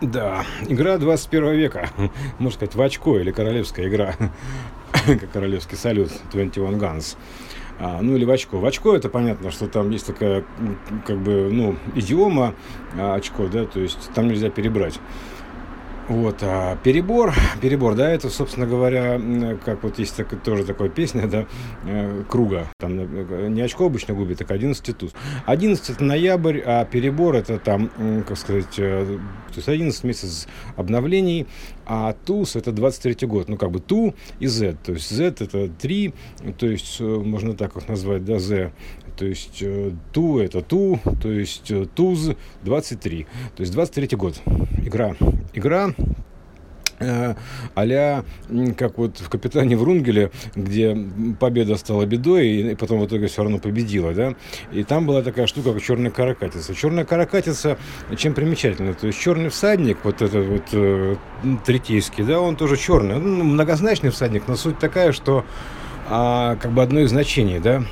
Да, игра 21 века. Можно сказать, в очко или королевская игра. как королевский салют 21 Guns. А, ну или в очко. В очко это понятно, что там есть такая, как бы, ну, идиома а, очко, да, то есть там нельзя перебрать. Вот, а перебор, перебор, да, это, собственно говоря, как вот есть так, тоже такая песня, да, э, круга, там э, не очко обычно губит, так 11 туз. 11 это ноябрь, а перебор это там, как сказать, э, то есть 11 месяц обновлений, а туз это 23 год, ну как бы ту и z, то есть z это 3, то есть можно так их назвать, да, z, то есть ту это ту, то есть туз 23, то есть 23 год, игра, игра э, а как вот в «Капитане Врунгеле», где победа стала бедой, и потом в итоге все равно победила, да, и там была такая штука, как черная каракатица. Черная каракатица чем примечательна? То есть черный всадник, вот этот вот э, третейский, да, он тоже черный, ну, многозначный всадник, но суть такая, что а, как бы одно из значений, да,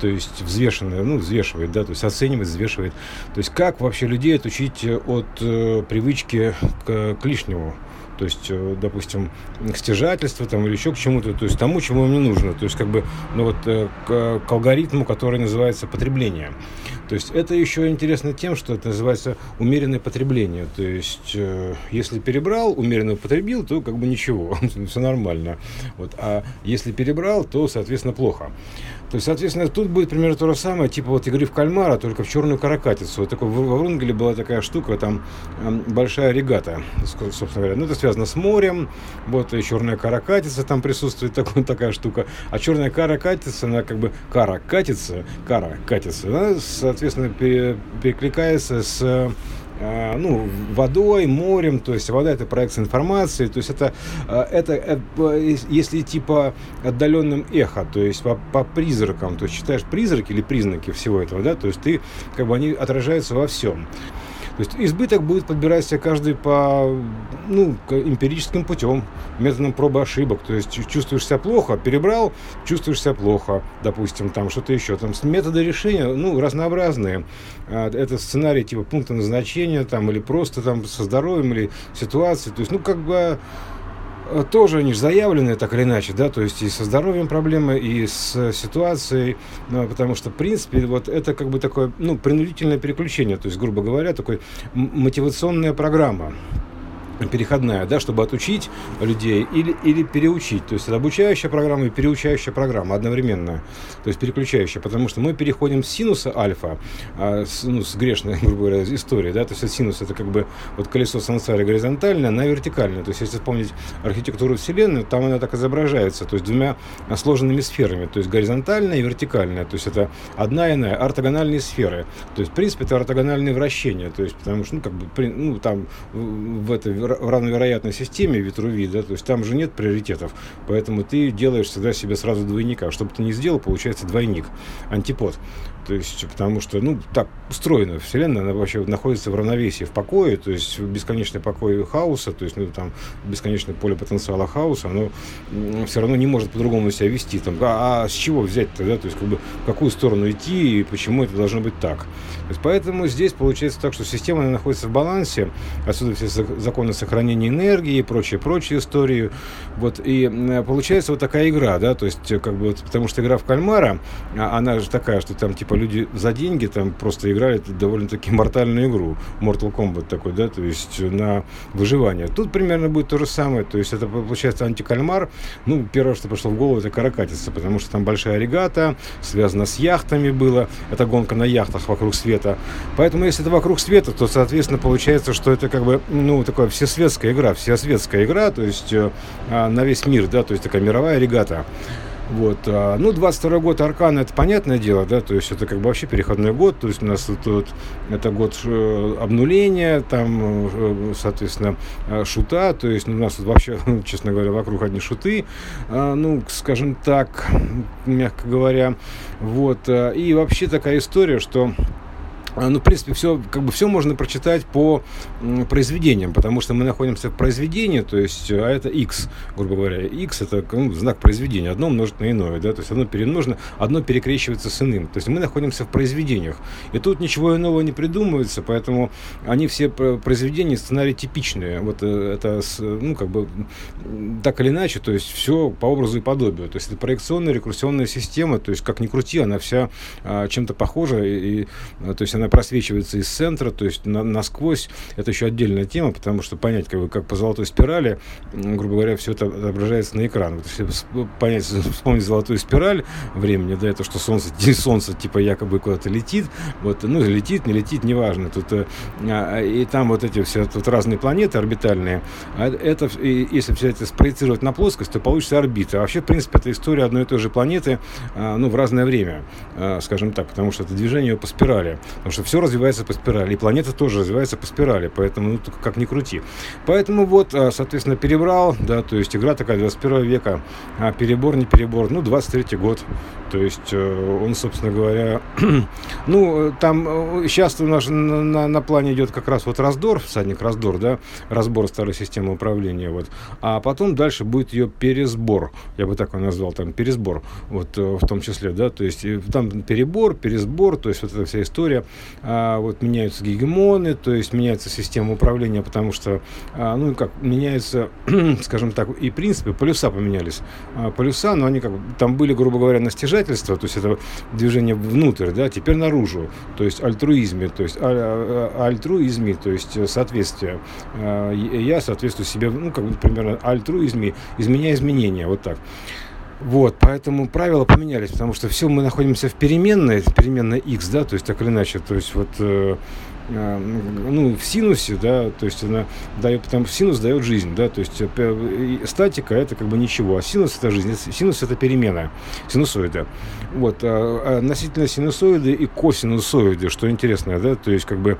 то есть взвешенное, ну, взвешивает, да, то есть оценивает, взвешивает. То есть как вообще людей отучить от э, привычки к, к лишнему? То есть, э, допустим, к стяжательству там, или еще к чему-то, то есть тому, чему им не нужно. То есть, как бы, ну вот, э, к, к алгоритму, который называется потребление. То есть это еще интересно тем, что это называется умеренное потребление. То есть э, если перебрал, умеренно потребил, то как бы ничего, все нормально. Вот. А если перебрал, то, соответственно, плохо. То есть, соответственно, тут будет примерно то же самое, типа вот игры в кальмара, только в черную каракатицу. Вот такой, во Врунгеле была такая штука, там большая регата, собственно говоря. Ну, это связано с морем, вот и черная каракатица там присутствует, такой, такая штука. А черная каракатица, она как бы кара катится, кара катится, она, соответственно, перекликается с ну, водой, морем, то есть вода это проекция информации, то есть это, а, это, это если типа отдаленным эхо, то есть по, по призракам, то есть читаешь призраки или признаки всего этого, да, то есть ты, как бы они отражаются во всем. То есть избыток будет подбираться каждый по ну, эмпирическим путем, методом пробы ошибок. То есть чувствуешь себя плохо, перебрал, чувствуешь себя плохо, допустим, там что-то еще. Там методы решения, ну, разнообразные. А, это сценарий типа пункта назначения, там, или просто там со здоровьем, или ситуации. То есть, ну, как бы тоже они же заявлены так или иначе, да, то есть и со здоровьем проблемы, и с ситуацией, ну, потому что, в принципе, вот это как бы такое, ну, принудительное переключение, то есть, грубо говоря, такой мотивационная программа переходная, да, чтобы отучить людей или, или переучить. То есть это обучающая программа и переучающая программа одновременно. То есть переключающая, потому что мы переходим с синуса альфа, а, с, ну, с грешной, грубо говоря, истории, да, то есть синус это как бы вот колесо сансары горизонтальное на вертикальное. То есть если вспомнить архитектуру Вселенной, там она так изображается, то есть двумя сложенными сферами, то есть горизонтальная и вертикальная. То есть это одна иная, ортогональные сферы. То есть, в принципе, это ортогональные вращения, то есть потому что, ну, как бы, ну, там в этой в равновероятной системе Витруви, да, то есть там же нет приоритетов, поэтому ты делаешь всегда себе сразу двойника. Что бы ты ни сделал, получается двойник, антипод. То есть, потому что, ну, так устроена Вселенная, она вообще находится в равновесии, в покое, то есть бесконечный покой хаоса, то есть, ну, там, бесконечное поле потенциала хаоса, оно все равно не может по-другому себя вести. Там, а, а с чего взять тогда, то есть, как бы, в какую сторону идти и почему это должно быть так. То есть, поэтому здесь получается так, что система находится в балансе, отсюда все законы сохранения энергии и прочие-прочие истории. Вот, и получается вот такая игра, да, то есть, как бы, вот, потому что игра в кальмара, а, она же такая, что там, типа, люди за деньги там просто играли довольно-таки мортальную игру, Mortal Kombat такой, да, то есть на выживание. Тут примерно будет то же самое, то есть это получается антикальмар. Ну, первое, что пришло в голову, это каракатица, потому что там большая регата, связано с яхтами было, это гонка на яхтах вокруг света. Поэтому, если это вокруг света, то, соответственно, получается, что это как бы, ну, такая всесветская игра, всесветская игра, то есть э, на весь мир, да, то есть такая мировая регата. Вот. А, ну, 22 год Аркана, это понятное дело, да, то есть это как бы вообще переходной год, то есть у нас тут, это год э, обнуления, там, э, соответственно, шута, то есть ну, у нас тут вообще, честно говоря, вокруг одни шуты, а, ну, скажем так, мягко говоря, вот. И вообще такая история, что а, ну, в принципе, все, как бы все можно прочитать по произведениям, потому что мы находимся в произведении, то есть, а это x, грубо говоря. x это ну, знак произведения, одно умножить на иное, да, то есть одно перемножено, одно перекрещивается с иным. То есть мы находимся в произведениях. И тут ничего иного не придумывается, поэтому они все произведения, сценарии типичные. Вот э, это, ну, как бы, так или иначе, то есть все по образу и подобию. То есть это проекционная рекурсионная система, то есть как ни крути, она вся а, чем-то похожа, и, и, то есть она она просвечивается из центра, то есть на, насквозь. Это еще отдельная тема, потому что понять, как, бы, как по золотой спирали, грубо говоря, все это отображается на экран. Вот если понять, вспомнить золотую спираль времени, да, это что Солнце, Солнце типа якобы куда-то летит, вот, ну, летит, не летит, неважно. Тут, э, а, и там вот эти все тут разные планеты орбитальные. А это, и, если все это спроецировать на плоскость, то получится орбита. А вообще, в принципе, это история одной и той же планеты, а, ну, в разное время, скажем так, потому что это движение по спирали. Потому что все развивается по спирали, и планета тоже развивается по спирали, поэтому, ну, как ни крути. Поэтому вот, а, соответственно, перебрал, да, то есть игра такая 21 века, а перебор, не перебор, ну, 23 год, то есть э, он, собственно говоря, ну, там сейчас э, у нас на, на, на плане идет как раз вот раздор, всадник раздор, да, разбор старой системы управления, вот, а потом дальше будет ее пересбор, я бы так его назвал, там, пересбор, вот, э, в том числе, да, то есть там перебор, пересбор, то есть вот эта вся история, а, вот меняются гегемоны, то есть меняется система управления, потому что, а, ну, как, меняются, скажем так, и принципы, полюса поменялись, а, полюса, но они как, там были, грубо говоря, на стяжах, стяжательство, то есть это движение внутрь, да, теперь наружу, то есть альтруизме, то есть а, а, альтруизме, то есть соответствие. Я соответствую себе, ну, как бы, примерно, альтруизме, изменяя изменения, вот так. Вот, поэтому правила поменялись, потому что все мы находимся в переменной, переменной x, да, то есть так или иначе, то есть вот э, ну, в синусе, да, то есть она дает, потому синус дает жизнь, да, то есть э, статика это как бы ничего, а синус это жизнь, синус это перемена, синусоида. Вот, а, а относительно синусоиды и косинусоиды, что интересно, да, то есть как бы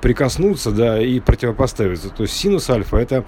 прикоснуться, да, и противопоставиться. То есть синус альфа это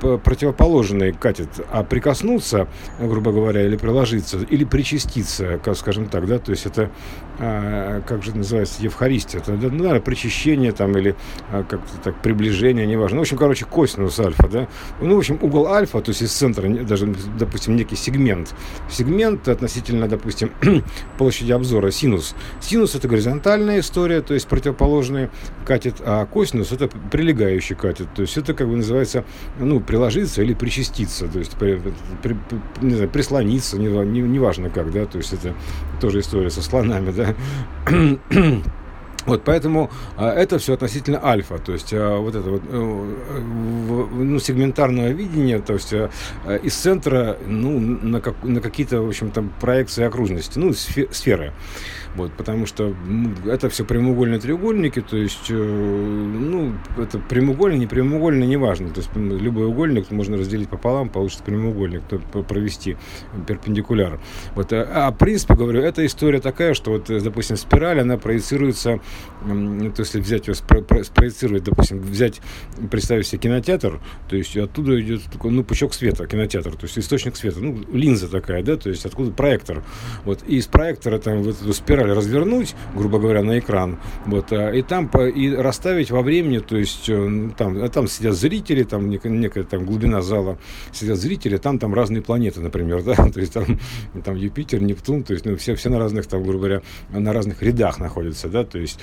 противоположный катет, а прикоснуться, грубо говоря, или приложиться, или причаститься, как, скажем так, да, то есть это, как же это называется, Евхаристия, это, ну, наверное, причащение движение там или а, как-то так приближение, неважно. Ну, в общем, короче, косинус альфа, да. Ну, в общем, угол альфа, то есть из центра, даже, допустим, некий сегмент. Сегмент относительно, допустим, площади обзора, синус. Синус это горизонтальная история, то есть противоположный катет, а косинус это прилегающий катет. То есть это как бы называется, ну, приложиться или причаститься, то есть при, при, не знаю, прислониться, неважно не, не, не как, да, то есть это тоже история со слонами, да. Вот, поэтому а, это все относительно альфа, то есть а, вот это вот э, ну, сегментарное видение, то есть а, из центра ну, на, как, на какие-то, в общем, там проекции окружности, ну, сферы. Вот, потому что ну, это все прямоугольные треугольники, то есть, э, ну, это прямоугольный, не прямоугольный, неважно. То есть любой угольник можно разделить пополам, получится прямоугольник, то провести перпендикуляр. Вот, а, а в принципе, говорю, эта история такая, что вот, допустим, спираль, она проецируется, то есть, взять ее, спроецировать, допустим, взять, представить себе кинотеатр, то есть оттуда идет такой, ну, пучок света, кинотеатр, то есть источник света, ну, линза такая, да, то есть откуда проектор. Вот, и из проектора там вот эту спираль спираль развернуть, грубо говоря, на экран, вот, а, и там и расставить во времени, то есть э, там, а там сидят зрители, там некая, там глубина зала, сидят зрители, там там разные планеты, например, да, то есть там, там Юпитер, Нептун, то есть ну, все, все на разных, там, грубо говоря, на разных рядах находятся, да, то есть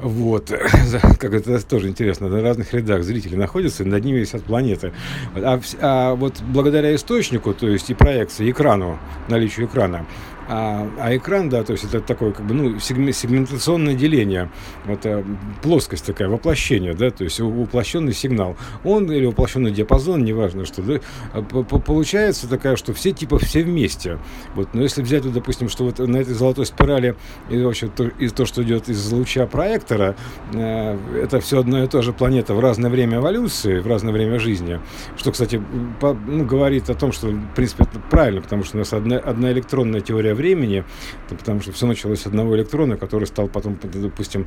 вот, как это тоже интересно, на разных рядах зрители находятся, над ними висят планеты. А, а вот благодаря источнику, то есть и проекции, экрану, наличию экрана, а, а экран, да, то есть это такое, как бы, ну, сегментационное деление, это плоскость такая, воплощение, да, то есть воплощенный сигнал. Он или воплощенный диапазон, неважно что, да, а, получается такая, что все типа все вместе. Вот, но если взять, вот, допустим, что вот на этой золотой спирали и вообще то, и то, что идет из луча проектора, э, это все одно и то же планета в разное время эволюции, в разное время жизни, что, кстати, по, ну, говорит о том, что, в принципе, это правильно, потому что у нас одна, одна электронная теория времени, потому что все началось с одного электрона, который стал потом, допустим,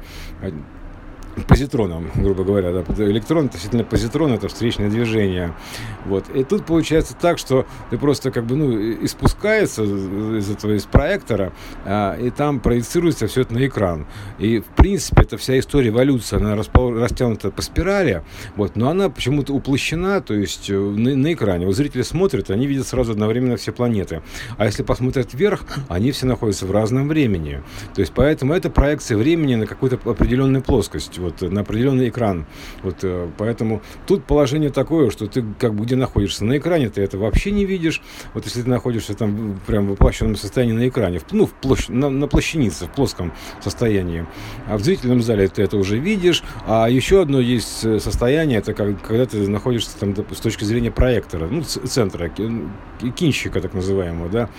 позитроном, грубо говоря. Да. Электрон относительно позитрон это встречное движение. Вот. И тут получается так, что ты просто как бы ну, испускается из этого из проектора, а, и там проецируется все это на экран. И в принципе это вся история эволюции, она растянута по спирали, вот, но она почему-то уплощена, то есть э, на, на экране. Вот зрители смотрят, они видят сразу одновременно все планеты. А если посмотреть вверх, они все находятся в разном времени. То есть поэтому это проекция времени на какую-то определенную плоскость вот, на определенный экран. Вот, э, поэтому тут положение такое, что ты как бы где находишься на экране, ты это вообще не видишь. Вот если ты находишься там прям в воплощенном состоянии на экране, ну, в площ... на, на площанице, в плоском состоянии, а в зрительном зале ты это уже видишь. А еще одно есть э, состояние, это как, когда ты находишься там с точки зрения проектора, ну, центра, кинщика так называемого, да,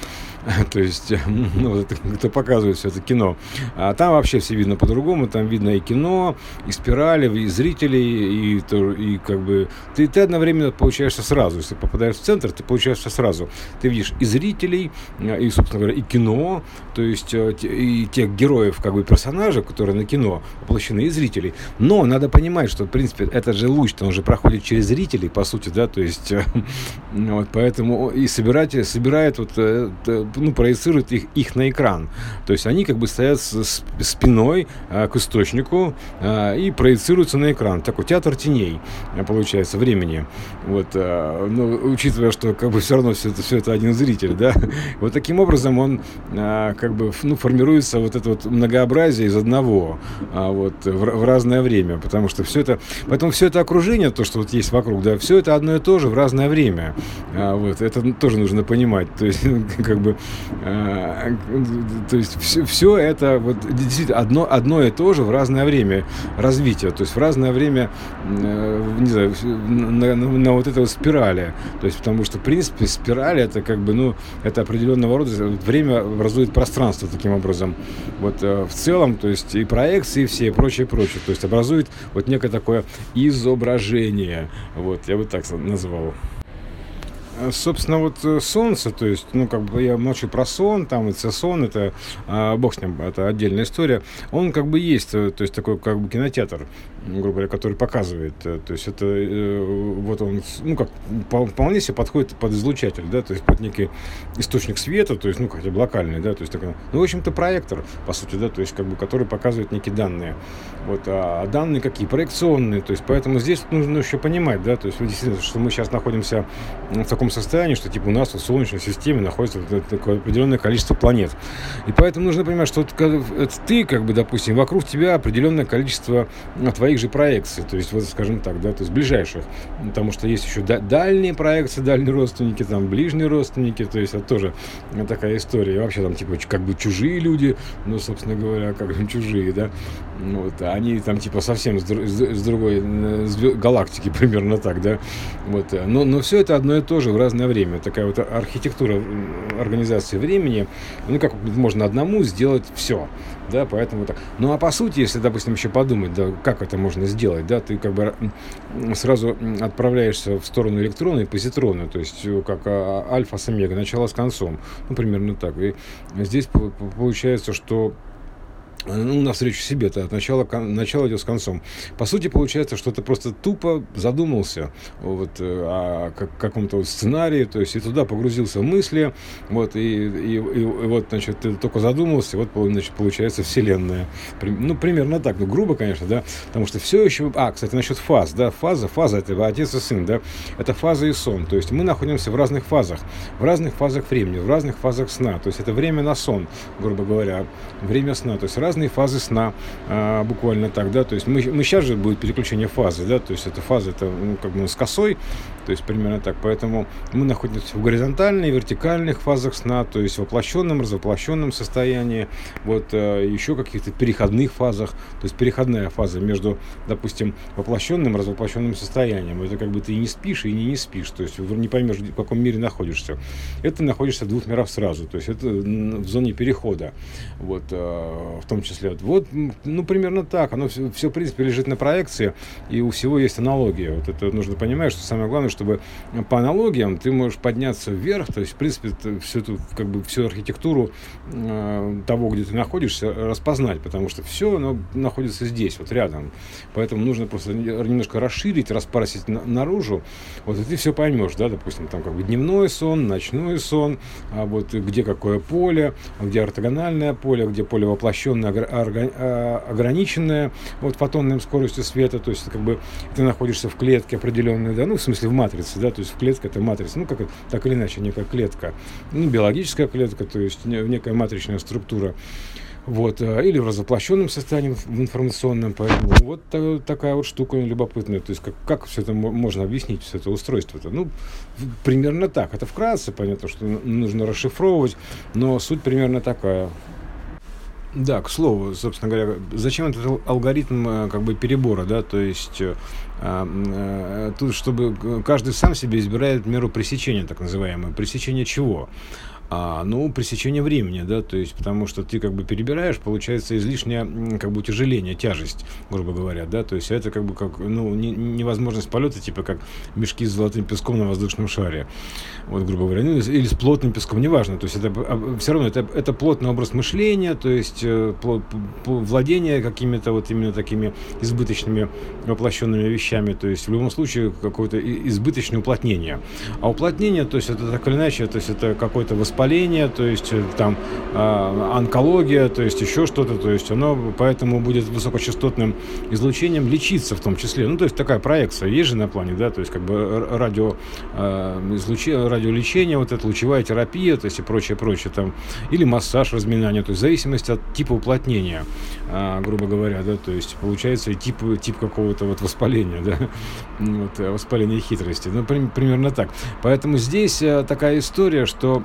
то есть, ну, это, кто показывает все это кино. А там вообще все видно по-другому, там видно и кино, и спирали, и зрителей, и, и как бы ты, ты одновременно получаешься сразу. Если попадаешь в центр, ты получаешься сразу. Ты видишь и зрителей, а, и, собственно говоря, и кино, то есть э, и тех героев, как бы персонажей, которые на кино воплощены, и зрителей. Но надо понимать, что, в принципе, этот же луч, он же проходит через зрителей, по сути, да, то есть, вот, поэтому и собиратель собирает вот э, ну, проецирует их, их на экран. То есть они как бы стоят с, спиной а, к источнику а, и проецируются на экран. Такой театр теней а, получается времени. Вот, а, ну, учитывая, что как бы все равно все это, все это один зритель, да. Вот таким образом он а, как бы ну, формируется вот это вот многообразие из одного а, вот, в, в разное время. Потому что все это, поэтому все это окружение, то, что вот есть вокруг, да, все это одно и то же в разное время. А, вот, это тоже нужно понимать. То есть, как бы Э, то есть все, все это вот действительно одно, одно и то же в разное время развития, то есть в разное время, э, не знаю, на, на, на вот этой вот спирали. То есть потому что, в принципе, спираль это как бы, ну, это определенного рода время образует пространство таким образом. Вот э, в целом, то есть и проекции и все, и прочее, прочее. То есть образует вот некое такое изображение. Вот, я бы так назвал. Э, собственно, вот э, солнце, то есть, ну, как бы я молчу про сон, там, это сон, это, а, бог с ним, это отдельная история. Он как бы есть, э, то есть, такой как бы кинотеатр, грубо говоря, который показывает, то есть, это, вот он, ну, как, вполне себе подходит под излучатель, да, то есть, под некий источник света, то есть, ну, хотя бы локальный, да, то есть, такой, ну, в общем-то, проектор, по сути, да, то есть, как бы, который показывает некие данные. Вот, а данные какие? Проекционные, то есть, поэтому здесь нужно еще понимать, да, то есть, действительно, что мы сейчас находимся в таком таком состоянии, что типа у нас в Солнечной системе находится такое определенное количество планет. И поэтому нужно понимать, что ты, как бы, допустим, вокруг тебя определенное количество ну, твоих же проекций, то есть, вот, скажем так, да, то есть ближайших. Потому что есть еще дальние проекции, дальние родственники, там, ближние родственники, то есть это тоже такая история. И вообще там, типа, как бы чужие люди, ну, собственно говоря, как бы чужие, да. Вот, они там, типа, совсем с, с, другой с галактики, примерно так, да. Вот, но, но все это одно и то же в разное время. Такая вот архитектура организации времени, ну как можно одному сделать все, да, поэтому так. Ну а по сути, если, допустим, еще подумать, да, как это можно сделать, да, ты как бы сразу отправляешься в сторону электрона и позитрона, то есть э, как а, альфа с омега, начало с концом, ну примерно так. И здесь получается, что ну, навстречу себе, то от начала, начало идет с концом. По сути, получается, что ты просто тупо задумался вот, э, о каком-то вот сценарии, то есть и туда погрузился в мысли, вот, и, и, и, и вот, значит, ты только задумался, вот, значит, получается вселенная. Ну, примерно так, ну, грубо, конечно, да, потому что все еще... А, кстати, насчет фаз, да, фаза, фаза, это отец и сын, да, это фаза и сон, то есть мы находимся в разных фазах, в разных фазах времени, в разных фазах сна, то есть это время на сон, грубо говоря, время сна, то есть раз разные фазы сна, а, буквально так, да, то есть мы, мы сейчас же будет переключение фазы, да, то есть эта фаза, это ну, как бы с косой, то есть примерно так, поэтому мы находимся в горизонтальной, вертикальных фазах сна, то есть в воплощенном, развоплощенном состоянии, вот а, еще каких-то переходных фазах, то есть переходная фаза между, допустим, воплощенным развоплощенным состоянием, это как бы ты и не спишь, и не, не спишь, то есть не поймешь, в каком мире находишься. Это находишься в двух мирах сразу, то есть это в зоне перехода, вот, а, в том числе. Вот, ну, примерно так. Оно все, все, в принципе, лежит на проекции, и у всего есть аналогия. Вот это нужно понимать, что самое главное, чтобы по аналогиям ты можешь подняться вверх, то есть, в принципе, всю эту, как бы, всю архитектуру э, того, где ты находишься, распознать, потому что все оно находится здесь, вот рядом. Поэтому нужно просто немножко расширить, распарсить на, наружу, вот и ты все поймешь, да, допустим, там как бы дневной сон, ночной сон, а вот где какое поле, где ортогональное поле, где поле воплощенное, а, ограниченное вот фотонной скоростью света, то есть как бы ты находишься в клетке определенной, да, ну, в смысле в матрице, да, то есть в клетке это матрица, ну, как так или иначе, некая клетка, ну, биологическая клетка, то есть некая матричная структура вот, э, или в развоплощенном состоянии, в информационном, поэтому вот такая вот штука любопытная, то есть как, как все это можно объяснить, все это устройство-то, ну, примерно так, это вкратце, понятно, что нужно расшифровывать, но суть примерно такая. Да, к слову, собственно говоря, зачем этот алгоритм э, как бы перебора, да, то есть э, тут, чтобы каждый сам себе избирает меру пресечения, так называемое. Пресечение чего? А, ну, пресечение времени, да, то есть, потому что ты как бы перебираешь, получается излишнее как бы утяжеление, тяжесть, грубо говоря, да, то есть это как бы как, ну, не, невозможность полета, типа как мешки с золотым песком на воздушном шаре, вот, грубо говоря, ну, или с плотным песком, неважно, то есть это все равно это, это плотный образ мышления, то есть э, плот, владение какими-то вот именно такими избыточными воплощенными вещами, то есть в любом случае какое-то избыточное уплотнение, а уплотнение, то есть это так или иначе, то есть это какой-то восприятие воспаление, то есть э, там э, онкология, то есть еще что-то, то есть оно поэтому будет высокочастотным излучением лечиться в том числе. Ну, то есть такая проекция есть же на плане, да, то есть как бы радио, э, излучение, радиолечение, вот эта лучевая терапия, то есть и прочее, прочее там, или массаж, разминание, то есть в зависимости от типа уплотнения, э, грубо говоря, да, то есть получается и тип, тип какого-то вот воспаления, да, вот, воспаления хитрости, ну, при, примерно так. Поэтому здесь э, такая история, что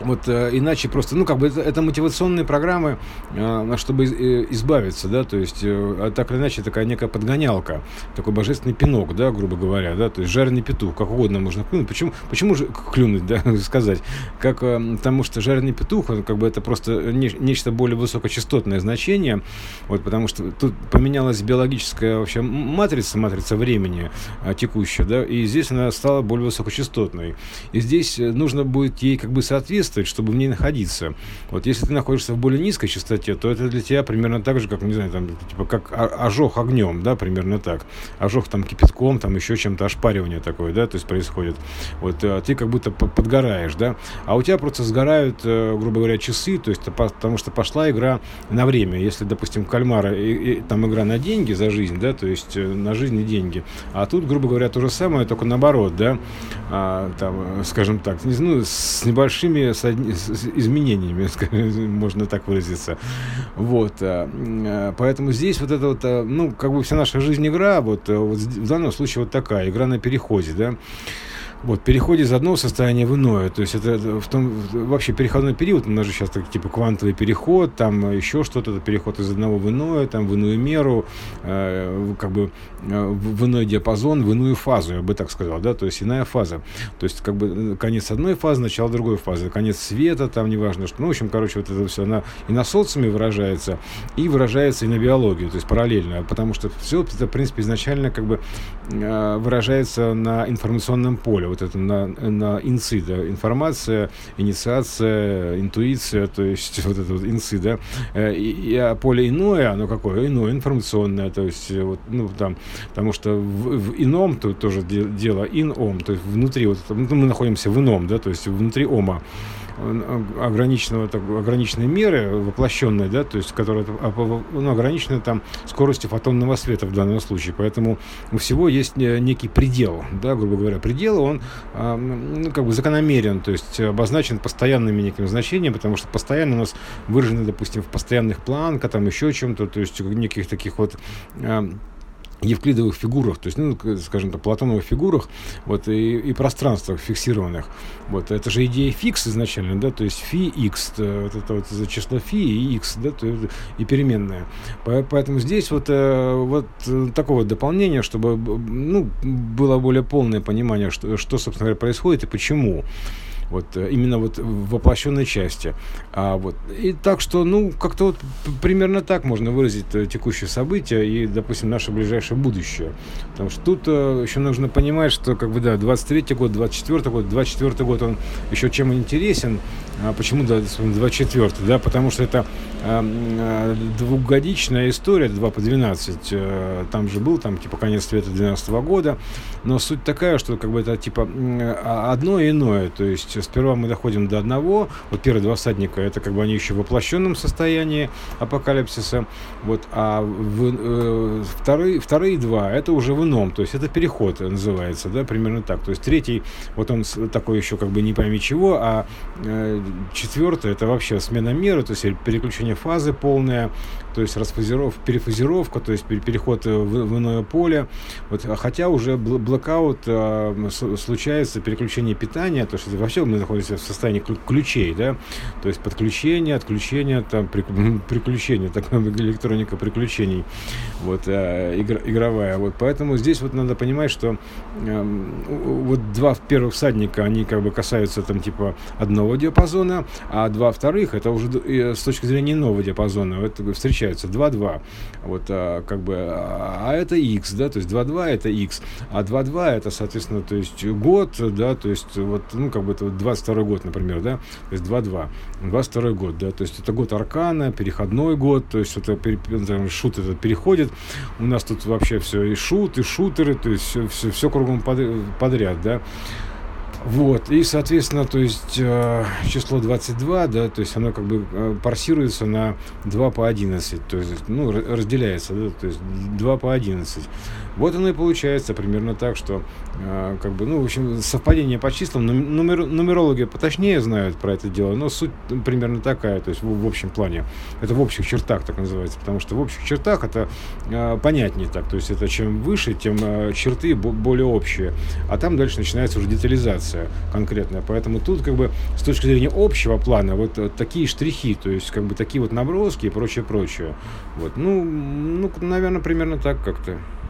вот э, иначе просто, ну, как бы это, это мотивационные программы, э, чтобы э, избавиться, да, то есть, а так или иначе, такая некая подгонялка, такой божественный пинок, да, грубо говоря, да, то есть жареный петух, как угодно можно клюнуть. Почему, почему же клюнуть, да, сказать? Как, потому что жареный петух, как бы это просто не, нечто более высокочастотное значение, вот, потому что тут поменялась биологическая вообще матрица, матрица времени текущая, да, и здесь она стала более высокочастотной. И здесь нужно будет ей как бы соответствовать соответствовать, чтобы в ней находиться. Вот если ты находишься в более низкой частоте, то это для тебя примерно так же, как, не знаю, там, типа, как ожог огнем, да, примерно так. Ожог там кипятком, там еще чем-то, ошпаривание такое, да, то есть происходит. Вот а ты как будто подгораешь, да, а у тебя просто сгорают, э, грубо говоря, часы, то есть потому что пошла игра на время. Если, допустим, кальмара, и, и, там игра на деньги за жизнь, да, то есть э, на жизнь и деньги, а тут, грубо говоря, то же самое, только наоборот, да, а, там, скажем так, ну, с небольшими с, с изменениями, можно так выразиться. Вот. А, а, поэтому здесь вот это вот, а, ну, как бы вся наша жизнь игра, вот, вот в данном случае вот такая, игра на переходе, да. Вот, переходе из одного состояния в иное. То есть это в том, вообще переходной период, у нас же сейчас так, типа квантовый переход, там еще что-то, переход из одного в иное, там в иную меру, э, как бы э, в иной диапазон, в иную фазу, я бы так сказал, да, то есть иная фаза. То есть как бы конец одной фазы, начало другой фазы, конец света, там неважно что. Ну, в общем, короче, вот это все, она и на социуме выражается, и выражается и на биологии, то есть параллельно, потому что все это, в принципе, изначально как бы э, выражается на информационном поле вот это на, на инцы, да, информация, инициация, интуиция, то есть вот это вот инцы, да, э, и, а поле иное, оно какое? Иное, информационное, то есть вот, ну, там, потому что в, в ином тут тоже дело, ин-ом, то есть внутри, вот, ну, мы находимся в ином, да, то есть внутри ома, ограниченного, так, ограниченной меры, воплощенной, да, то есть, которая ну, ограничена там скоростью фотонного света в данном случае. Поэтому у всего есть некий предел, да, грубо говоря. Предел, он ну, как бы закономерен, то есть обозначен постоянными неким значением, потому что постоянно у нас выражены, допустим, в постоянных планках, там еще чем-то, то есть неких таких вот евклидовых фигурах, то есть, ну, скажем так, платоновых фигурах, вот, и, и пространствах фиксированных. Вот, это же идея фикс изначально, да, то есть фи x, вот это вот число фи и x, да, то, и переменная. Поэтому здесь вот, э, вот такого дополнения, чтобы, ну, было более полное понимание, что, что собственно говоря, происходит и почему. Вот э, именно вот воплощенной части. А, вот. И так что, ну, как-то вот примерно так можно выразить э, текущее событие и, допустим, наше ближайшее будущее. Потому что тут э, еще нужно понимать, что, как бы, да, 23-й год, 24-й год, 24-й год, он еще чем интересен. А почему, да, 24-й, да, потому что это двухгодичная история, 2 по 12. Э, там же был, там, типа, конец света 12 -го года. Но суть такая, что, как бы, это, типа, а, одно и иное. То есть, сперва мы доходим до одного. Вот первые два всадника, это, как бы, они еще в воплощенном состоянии апокалипсиса. Вот, а в, э, вторые, вторые два, это уже в ином. То есть, это переход называется, да, примерно так. То есть, третий, вот он такой еще, как бы, не пойми чего, а э, четвертое, это вообще смена меры, то есть переключение фазы полное, то есть расфазировка, перефазировка, то есть переход в, в иное поле. Вот, а хотя уже блокаут а, случается, переключение питания, то есть вообще мы находимся в состоянии ключей, да, то есть подключение, отключение, там, при, приключение, такая электроника приключений, вот, а, игр, игровая. Вот, поэтому здесь вот надо понимать, что а, вот два первых всадника, они как бы касаются там типа одного диапазона, а два вторых, это уже с точки зрения нового диапазона, это встречается получается 2-2. Вот, а, как бы, а, а это x, да, то есть 2-2 это x, а 2-2 это, соответственно, то есть год, да, то есть вот, ну, как бы это 22 год, например, да, то есть 2-2, 22 год, да, то есть это год аркана, переходной год, то есть это там, шут этот переходит, у нас тут вообще все и шут, и шутеры, то есть все, все, все кругом подряд, да, вот, и, соответственно, то есть э, число 22, да, то есть оно как бы э, парсируется на 2 по 11, то есть, ну, разделяется, да, то есть 2 по 11. Вот оно и получается примерно так, что, э, как бы, ну, в общем, совпадение по числам, нумер, нумерологи поточнее знают про это дело, но суть примерно такая, то есть в, в общем плане. Это в общих чертах так называется, потому что в общих чертах это э, понятнее так, то есть это чем выше, тем э, черты более общие, а там дальше начинается уже детализация ситуация конкретная. Поэтому тут как бы с точки зрения общего плана вот, вот такие штрихи, то есть как бы такие вот наброски и прочее, прочее. Вот, ну, ну, наверное, примерно так как-то.